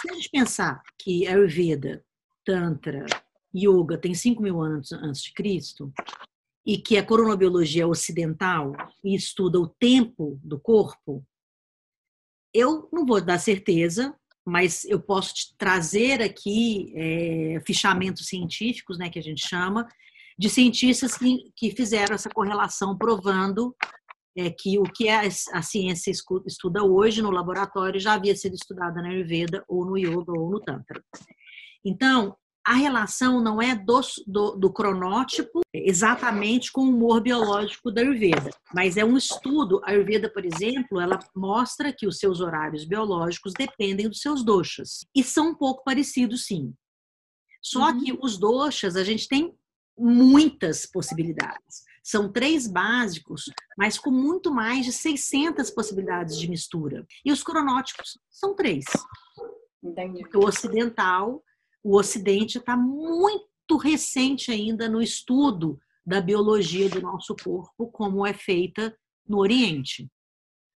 Se a gente pensar que Ayurveda, Tantra, Yoga tem 5 mil anos antes de Cristo, e que a coronobiologia é ocidental e estuda o tempo do corpo, eu não vou dar certeza, mas eu posso te trazer aqui é, fichamentos científicos, né, que a gente chama, de cientistas que, que fizeram essa correlação provando é, que o que a, a ciência estuda hoje no laboratório já havia sido estudado na Ayurveda, ou no Yoga, ou no Tantra. Então, a relação não é do, do, do, cronótipo exatamente com o humor biológico da Ayurveda, mas é um estudo. A Ayurveda, por exemplo, ela mostra que os seus horários biológicos dependem dos seus doshas. E são um pouco parecidos, sim. Só uhum. que os doshas, a gente tem muitas possibilidades. São três básicos, mas com muito mais de 600 possibilidades de mistura. E os cronótipos são três. Entendi. o ocidental o Ocidente está muito recente ainda no estudo da biologia do nosso corpo, como é feita no Oriente.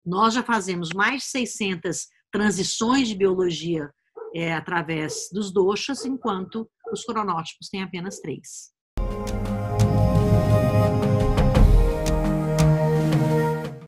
Nós já fazemos mais de 600 transições de biologia é, através dos doshas, enquanto os cronótipos têm apenas três.